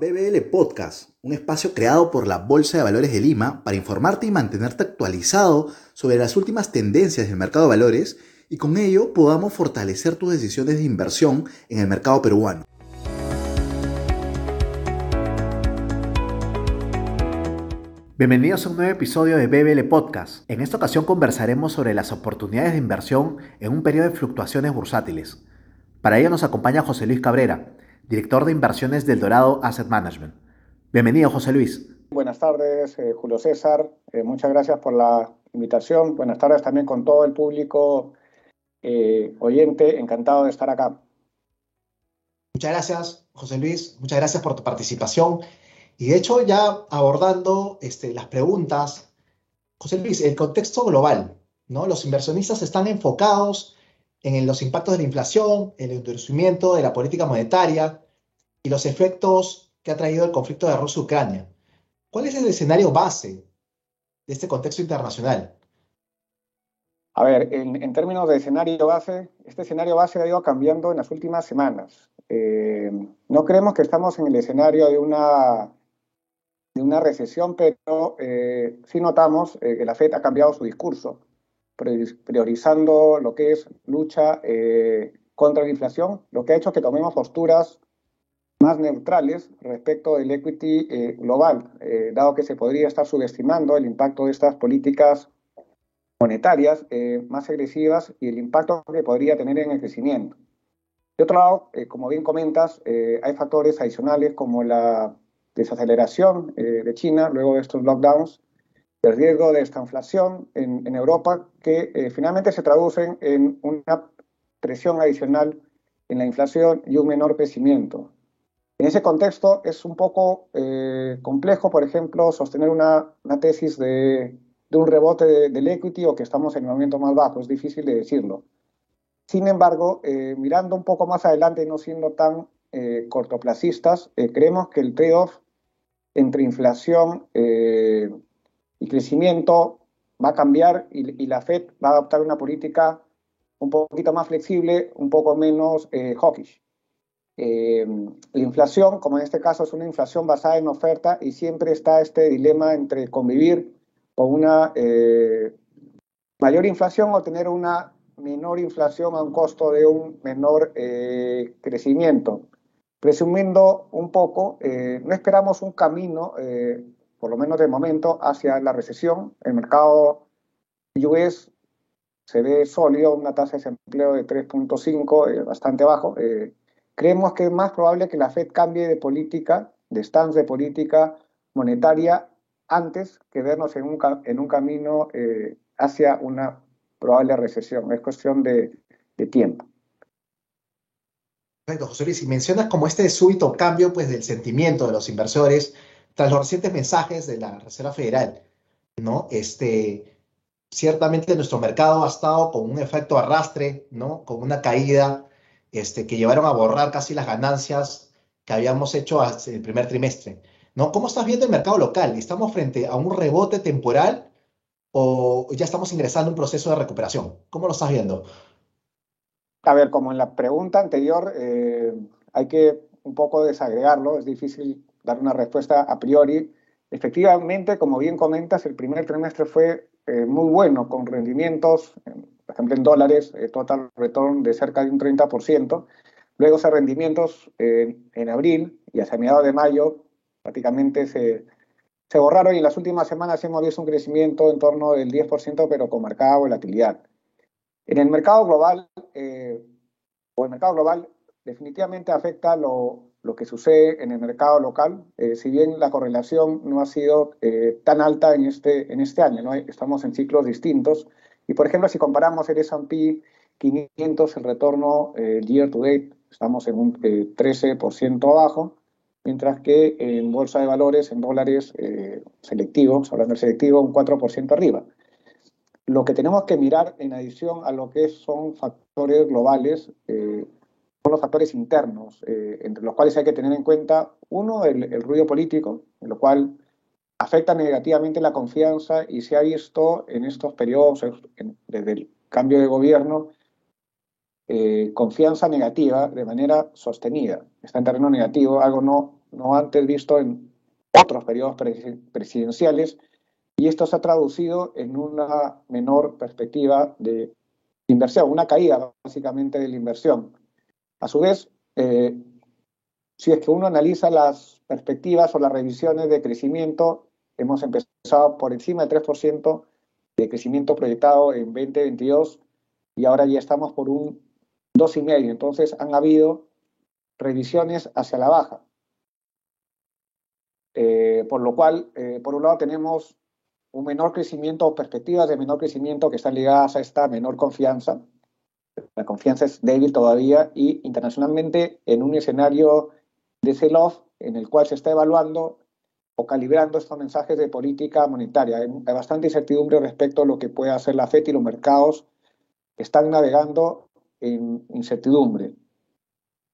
BBL Podcast, un espacio creado por la Bolsa de Valores de Lima para informarte y mantenerte actualizado sobre las últimas tendencias del mercado de valores y con ello podamos fortalecer tus decisiones de inversión en el mercado peruano. Bienvenidos a un nuevo episodio de BBL Podcast. En esta ocasión conversaremos sobre las oportunidades de inversión en un periodo de fluctuaciones bursátiles. Para ello nos acompaña José Luis Cabrera, director de inversiones del Dorado Asset Management. Bienvenido, José Luis. Buenas tardes, eh, Julio César. Eh, muchas gracias por la invitación. Buenas tardes también con todo el público eh, oyente. Encantado de estar acá. Muchas gracias, José Luis. Muchas gracias por tu participación. Y de hecho, ya abordando este, las preguntas, José Luis, el contexto global, ¿no? Los inversionistas están enfocados en los impactos de la inflación, el endurecimiento de la política monetaria y los efectos que ha traído el conflicto de Rusia-Ucrania. ¿Cuál es el escenario base de este contexto internacional? A ver, en, términos de escenario base, este escenario base ha ido cambiando en las últimas semanas. Eh, no creemos que estamos en el escenario de una, de una recesión, pero eh, sí notamos eh, que la FED ha cambiado su discurso priorizando lo que es lucha eh, contra la inflación, lo que ha hecho que tomemos posturas más neutrales respecto del equity eh, global, eh, dado que se podría estar subestimando el impacto de estas políticas monetarias más agresivas y el impacto que podría tener en el crecimiento. De otro lado, como bien comentas, hay factores adicionales como la desaceleración de China luego de estos lockdowns el riesgo de esta inflación en, Europa que eh, finalmente se traducen en una presión adicional en la inflación y un menor crecimiento. En ese contexto es un poco eh, complejo, por ejemplo, sostener una, tesis de, un rebote del equity o que estamos en el momento más bajo, es difícil de decirlo. Sin embargo, eh, mirando un poco más adelante y no siendo tan cortoplacistas, creemos que el trade-off entre inflación y crecimiento va a cambiar y, la Fed va a adoptar una política un poquito más flexible, un poco menos eh, hawkish. Eh, la inflación, como en este caso es una inflación basada en oferta y siempre está este dilema entre convivir con una eh, mayor inflación o tener una menor inflación a un costo de un menor crecimiento. Resumiendo un poco, no esperamos un camino por lo menos de momento, hacia la recesión. El mercado US se ve sólido, una tasa de desempleo de 3.5, eh, bastante bajo. Eh, creemos que es más probable que la Fed cambie de política, de stance de política monetaria, antes que vernos en un, en un camino eh, hacia una probable recesión. Es cuestión de, de tiempo. Perfecto, José Luis. Y mencionas como este súbito cambio pues, del sentimiento de los inversores tras los recientes mensajes de la Reserva Federal, ¿no? Este, ciertamente nuestro mercado ha estado con un efecto arrastre, ¿no? Con una caída este, que llevaron a borrar casi las ganancias que habíamos hecho hasta el primer trimestre, ¿no? ¿Cómo estás viendo el mercado local? ¿Estamos frente a un rebote temporal o ya estamos ingresando en un proceso de recuperación? ¿Cómo lo estás viendo? A ver, como en la pregunta anterior, eh, hay que un poco desagregarlo, es difícil dar una respuesta a priori. Efectivamente, como bien comentas, el primer trimestre fue eh, muy bueno, con rendimientos, por ejemplo, en dólares, eh, total return de cerca de un 30%. Luego esos rendimientos en abril y hacia mediados de mayo prácticamente se, se borraron y en las últimas semanas hemos visto un crecimiento en torno del 10%, pero con marcada volatilidad. En el mercado global, eh, o el mercado global, definitivamente afecta lo, lo que sucede en el mercado local, eh, si bien la correlación no ha sido eh, tan alta en este, en este año, ¿no? estamos en ciclos distintos. Y por ejemplo, si comparamos el S&P 500, el retorno eh, year to date, estamos en un 13% abajo, mientras que en bolsa de valores, en dólares selectivos, hablando del selectivo, un 4% arriba. Lo que tenemos que mirar en adición a lo que son factores globales, los factores internos, eh, entre los cuales hay que tener en cuenta, uno, el, ruido político, en lo cual afecta negativamente la confianza y se ha visto en estos periodos, desde el cambio de gobierno, eh, confianza negativa de manera sostenida. Está en terreno negativo, algo no no antes visto en otros periodos presidenciales, y esto se ha traducido en una menor perspectiva de inversión, una caída básicamente de la inversión. A su vez, eh, si es que uno analiza las perspectivas o las revisiones de crecimiento, hemos empezado por encima del 3% de crecimiento proyectado en 2022 y ahora ya estamos por un 2,5%. Entonces han habido revisiones hacia la baja. Eh, por lo cual, eh, por un lado tenemos un menor crecimiento o perspectivas de menor crecimiento que están ligadas a esta menor confianza. La confianza es débil todavía y internacionalmente en un escenario de sell-off en el cual se está evaluando o calibrando estos mensajes de política monetaria. Hay, bastante incertidumbre respecto a lo que puede hacer la FED y los mercados están navegando en incertidumbre.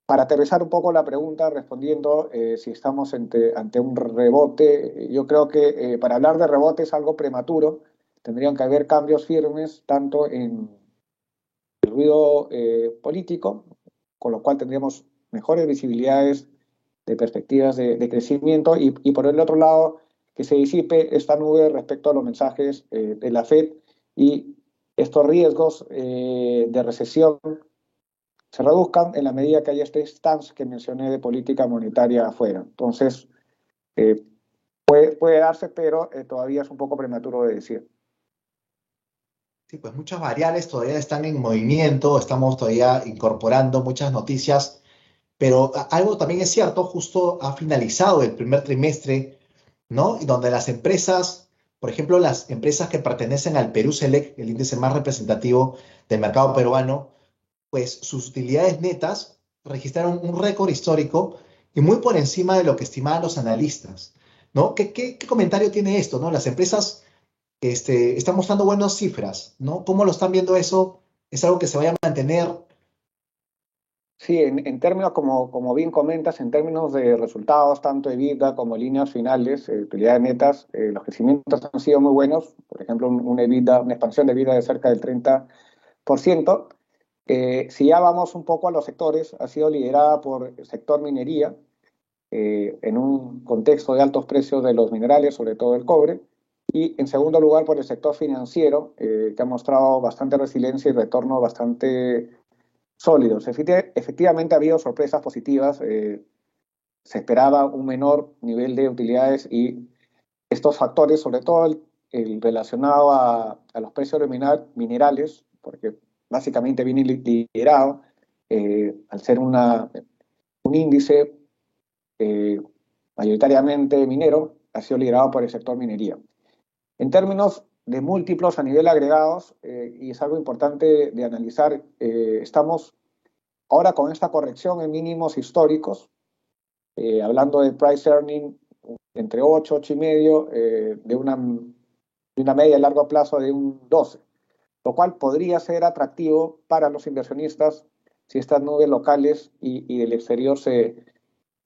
Para aterrizar un poco la pregunta, respondiendo eh, si estamos ante, un rebote, yo creo que eh, para hablar de rebote es algo prematuro. Tendrían que haber cambios firmes tanto en ruido eh, político, con lo cual tendríamos mejores visibilidades de perspectivas de, crecimiento y, por el otro lado que se disipe esta nube respecto a los mensajes de la Fed y estos riesgos de recesión se reduzcan en la medida que haya este stance que mencioné de política monetaria afuera. Entonces, eh, puede, darse, pero eh, todavía es un poco prematuro de decir. Pues muchas variables todavía están en movimiento, estamos todavía incorporando muchas noticias, pero algo también es cierto, justo ha finalizado el primer trimestre, ¿no? Y donde las empresas, por ejemplo, las empresas que pertenecen al Perú Select, el índice más representativo del mercado peruano, pues sus utilidades netas registraron un récord histórico y muy por encima de lo que estimaban los analistas. ¿no? ¿Qué, comentario tiene esto? ¿no? Las empresas este, están mostrando buenas cifras. ¿no? ¿Cómo lo están viendo eso? ¿Es algo que se vaya a mantener? Sí, en, términos, como, bien comentas, en términos de resultados, tanto de vida como líneas finales, eh, utilidades netas, eh, los crecimientos han sido muy buenos. Por ejemplo, una expansión de vida de cerca del 30%. Eh, si ya vamos un poco a los sectores, ha sido liderada por el sector minería, eh, en un contexto de altos precios de los minerales, sobre todo el cobre, y en segundo lugar por el sector financiero, eh, que ha mostrado bastante resiliencia y retorno bastante sólidos. efectivamente ha habido sorpresas positivas, se esperaba un menor nivel de utilidades y estos factores, sobre todo el, relacionado a, a, los precios de minerales, porque básicamente viene liderado eh, al ser una, un índice eh, mayoritariamente minero, ha sido liderado por el sector minería. En términos de múltiplos a nivel agregados, eh, y es algo importante de analizar, estamos ahora con esta corrección en mínimos históricos, hablando de price earning entre 8, 8 y medio, de, una, de una media a largo plazo de un 12 lo cual podría ser atractivo para los inversionistas si estas nubes locales y, del exterior se,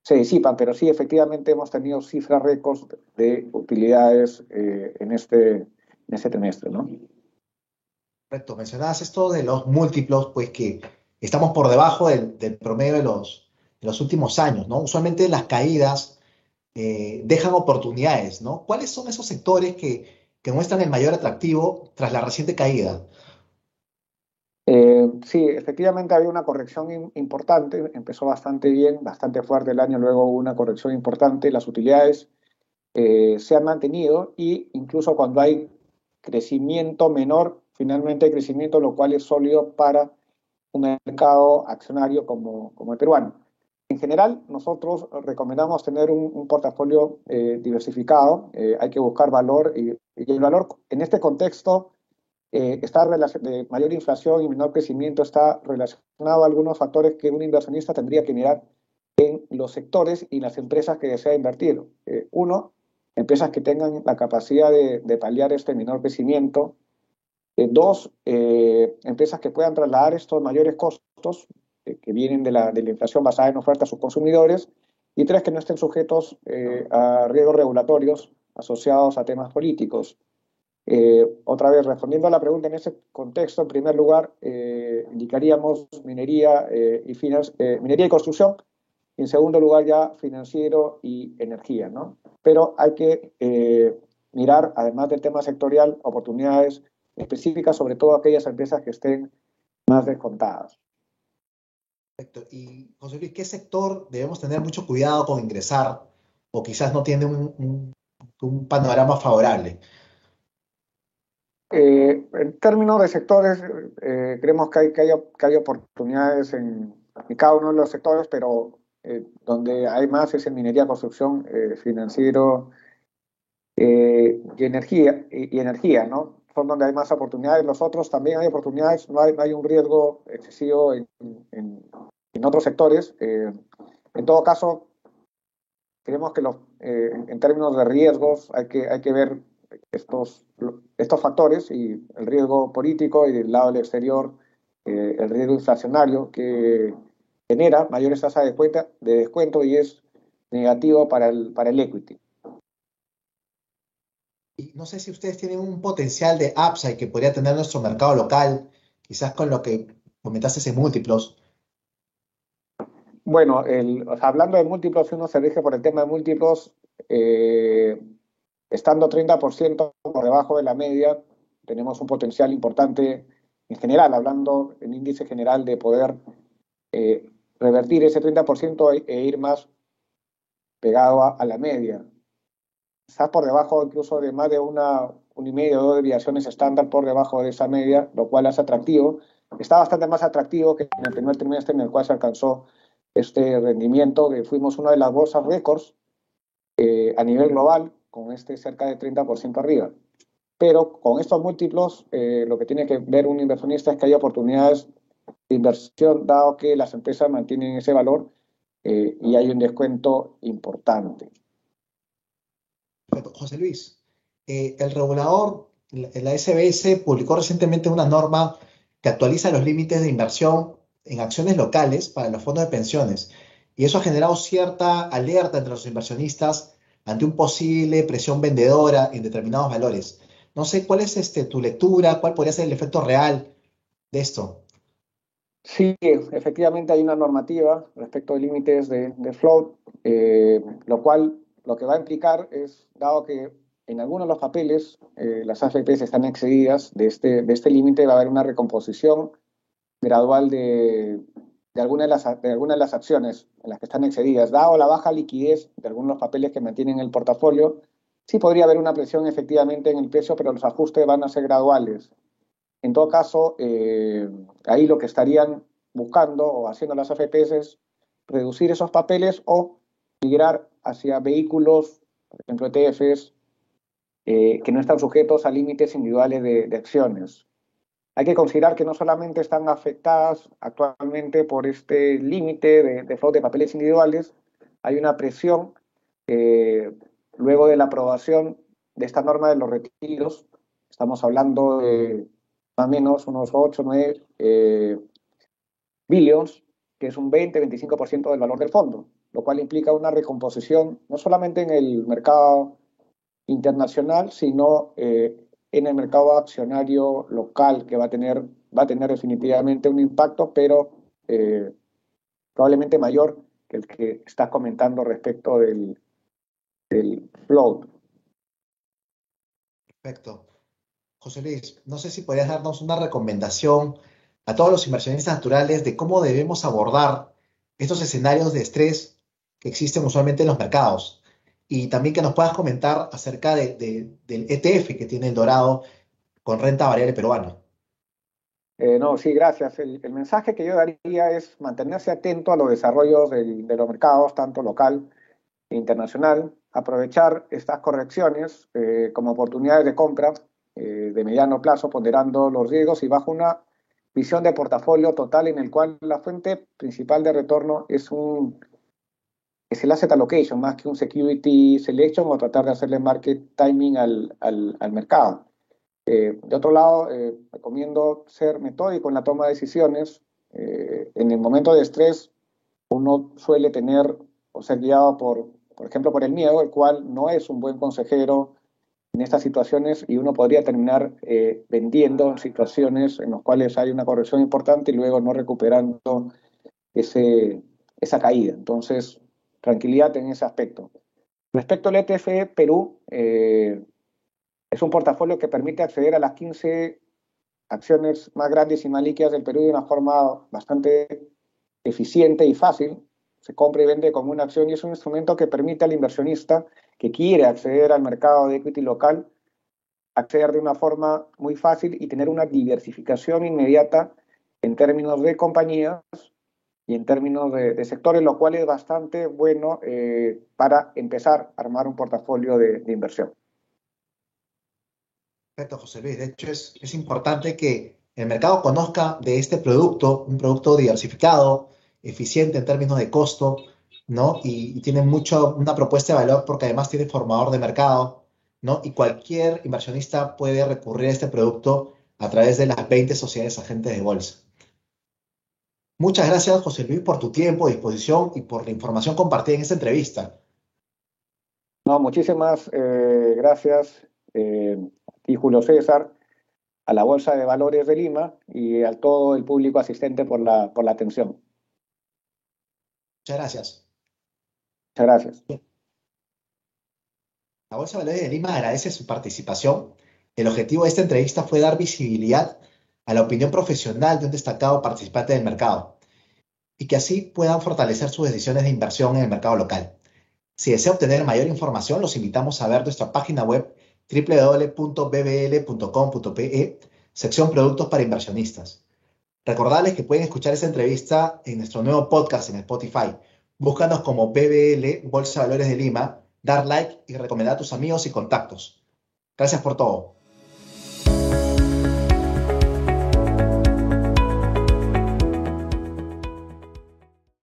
se, disipan. Pero sí, efectivamente hemos tenido cifras récords de utilidades eh, en, este, en este trimestre. ¿no? Correcto, mencionabas esto de los múltiplos, pues que estamos por debajo del, promedio de los, los, últimos años, ¿no? Usualmente las caídas eh, dejan oportunidades, ¿no? ¿Cuáles son esos sectores que, que muestran el mayor atractivo tras la reciente caída. Eh, sí, efectivamente había una corrección importante, empezó bastante bien, bastante fuerte el año, luego hubo una corrección importante, las utilidades eh, se han mantenido y incluso cuando hay crecimiento menor, finalmente hay crecimiento, lo cual es sólido para un mercado accionario como, como el peruano. En general, nosotros recomendamos tener un, portafolio eh, diversificado, hay que buscar valor y y el valor en este contexto eh, está de mayor inflación y menor crecimiento está relacionado a algunos factores que un inversionista tendría que mirar en los sectores y las empresas que desea invertir. Eh, uno, empresas que tengan la capacidad de, paliar este menor crecimiento. Eh, dos, empresas que puedan trasladar estos mayores costos que vienen de la, de la, inflación basada en oferta a sus consumidores. Y tres, que no estén sujetos a riesgos regulatorios asociados a temas políticos. Eh, otra vez, respondiendo a la pregunta en ese contexto, en primer lugar, eh, indicaríamos minería, eh, y minería y construcción, Y en segundo lugar ya financiero y energía, ¿no? Pero hay que eh, mirar, además del tema sectorial, oportunidades específicas, sobre todo aquellas empresas que estén más descontadas. Perfecto. Y José Luis, ¿qué sector debemos tener mucho cuidado con ingresar o quizás no tiene un, panorama favorable? Eh, en términos de sectores, eh, creemos que hay, que, hay, que hay oportunidades en, cada uno de los sectores, pero eh, donde hay más es en minería, construcción, financiero y energía, y, energía, ¿no? Son donde hay más oportunidades. Los otros también hay oportunidades, no hay, hay un riesgo excesivo en, en, en otros sectores. en todo caso, creemos que los, en términos de riesgos hay que, hay que ver estos, estos factores y el riesgo político y del lado del exterior, eh, el riesgo inflacionario que genera mayores tasas de, cuenta, de descuento y es negativo para el, para el equity. Y no sé si ustedes tienen un potencial de upside que podría tener nuestro mercado local, quizás con lo que comentaste en múltiplos. Bueno, el, hablando de múltiplos, si uno se rige por el tema de múltiplos, eh, Estando 30% por debajo de la media, tenemos un potencial importante en general, hablando en índice general de poder eh, revertir ese 30% e, e, ir más pegado a, la media. Está por debajo incluso de más de una, un y medio dos desviaciones estándar por debajo de esa media, lo cual es atractivo. Está bastante más atractivo que en el primer trimestre en el cual se alcanzó este rendimiento, que fuimos una de las bolsas récords eh, a nivel global, con este cerca de 30% arriba. Pero con estos múltiplos, eh, lo que tiene que ver un inversionista es que hay oportunidades de inversión, dado que las empresas mantienen ese valor eh, y hay un descuento importante. José Luis, eh, el regulador, la SBS, publicó recientemente una norma que actualiza los límites de inversión en acciones locales para los fondos de pensiones. Y eso ha generado cierta alerta entre los inversionistas ante un posible presión vendedora en determinados valores. No sé cuál es este, tu lectura, cuál podría ser el efecto real de esto. Sí, efectivamente hay una normativa respecto de límites de, float, eh, lo cual lo que va a implicar es, dado que en algunos de los papeles eh, las AFPs están excedidas de este, de este límite, va a haber una recomposición gradual de, de algunas de, las, de algunas de las acciones en las que están excedidas, dado la baja liquidez de algunos papeles que mantienen el portafolio, sí podría haber una presión efectivamente en el precio, pero los ajustes van a ser graduales. En todo caso, eh, ahí lo que estarían buscando o haciendo las AFPs es reducir esos papeles o migrar hacia vehículos, por ejemplo, ETFs, eh, que no están sujetos a límites individuales de acciones. Hay que considerar que no solamente están afectadas actualmente por este límite de, de de papeles individuales, hay una presión eh, luego de la aprobación de esta norma de los retiros, estamos hablando de más o menos unos 8, 9 eh, billions, que es un 20-25% del valor del fondo, lo cual implica una recomposición no solamente en el mercado internacional, sino eh, en el mercado accionario local que va a tener, va a tener definitivamente un impacto, pero eh, probablemente mayor que el que estás comentando respecto del, del float. Perfecto. José Luis, no sé si podrías darnos una recomendación a todos los inversionistas naturales de cómo debemos abordar estos escenarios de estrés que existen usualmente en los mercados y también que nos puedas comentar acerca de, del ETF que tiene el Dorado con renta variable peruana. Eh, no, sí, gracias. El, mensaje que yo daría es mantenerse atento a los desarrollos de los mercados, tanto local e internacional, aprovechar estas correcciones eh, como oportunidades de compra eh, de mediano plazo, ponderando los riesgos y bajo una visión de portafolio total en el cual la fuente principal de retorno es un es el asset allocation más que un security selection o tratar de hacerle market timing al, al, mercado. Eh, de otro lado, eh, recomiendo ser metódico en la toma de decisiones. Eh, en el momento de estrés, uno suele tener o ser guiado por, por ejemplo, por el miedo, el cual no es un buen consejero en estas situaciones y uno podría terminar vendiendo situaciones en las cuales hay una corrección importante y luego no recuperando ese, esa caída. Entonces, tranquilidad en ese aspecto. Respecto al ETF Perú, eh, es un portafolio que permite acceder a las 15 acciones más grandes y más líquidas del Perú de una forma bastante eficiente y fácil. Se compra y vende como una acción y es un instrumento que permite al inversionista que quiere acceder al mercado de equity local acceder de una forma muy fácil y tener una diversificación inmediata en términos de compañías y en términos de, sectores, lo cual es bastante bueno eh, para empezar a armar un portafolio de, inversión. Perfecto, José Luis. De hecho, es, es importante que el mercado conozca de este producto, un producto diversificado, eficiente en términos de costo, ¿no? Y, y, tiene mucho, una propuesta de valor porque además tiene formador de mercado, ¿no? Y cualquier inversionista puede recurrir a este producto a través de las 20 sociedades agentes de bolsa. Muchas gracias, José Luis, por tu tiempo, disposición y por la información compartida en esta entrevista. No, muchísimas eh, gracias eh, a ti, Julio César, a la Bolsa de Valores de Lima y a todo el público asistente por la, por la atención. Muchas gracias. Muchas gracias. La Bolsa de Valores de Lima agradece su participación. El objetivo de esta entrevista fue dar visibilidad a la opinión profesional de un destacado participante del mercado y que así puedan fortalecer sus decisiones de inversión en el mercado local. Si desea obtener mayor información, los invitamos a ver nuestra página web www.bbl.com.pe, sección Productos para Inversionistas. Recordarles que pueden escuchar esta entrevista en nuestro nuevo podcast en Spotify. Búscanos como BBL Bolsa de Valores de Lima dar like y recomendar a tus amigos y contactos. Gracias por todo.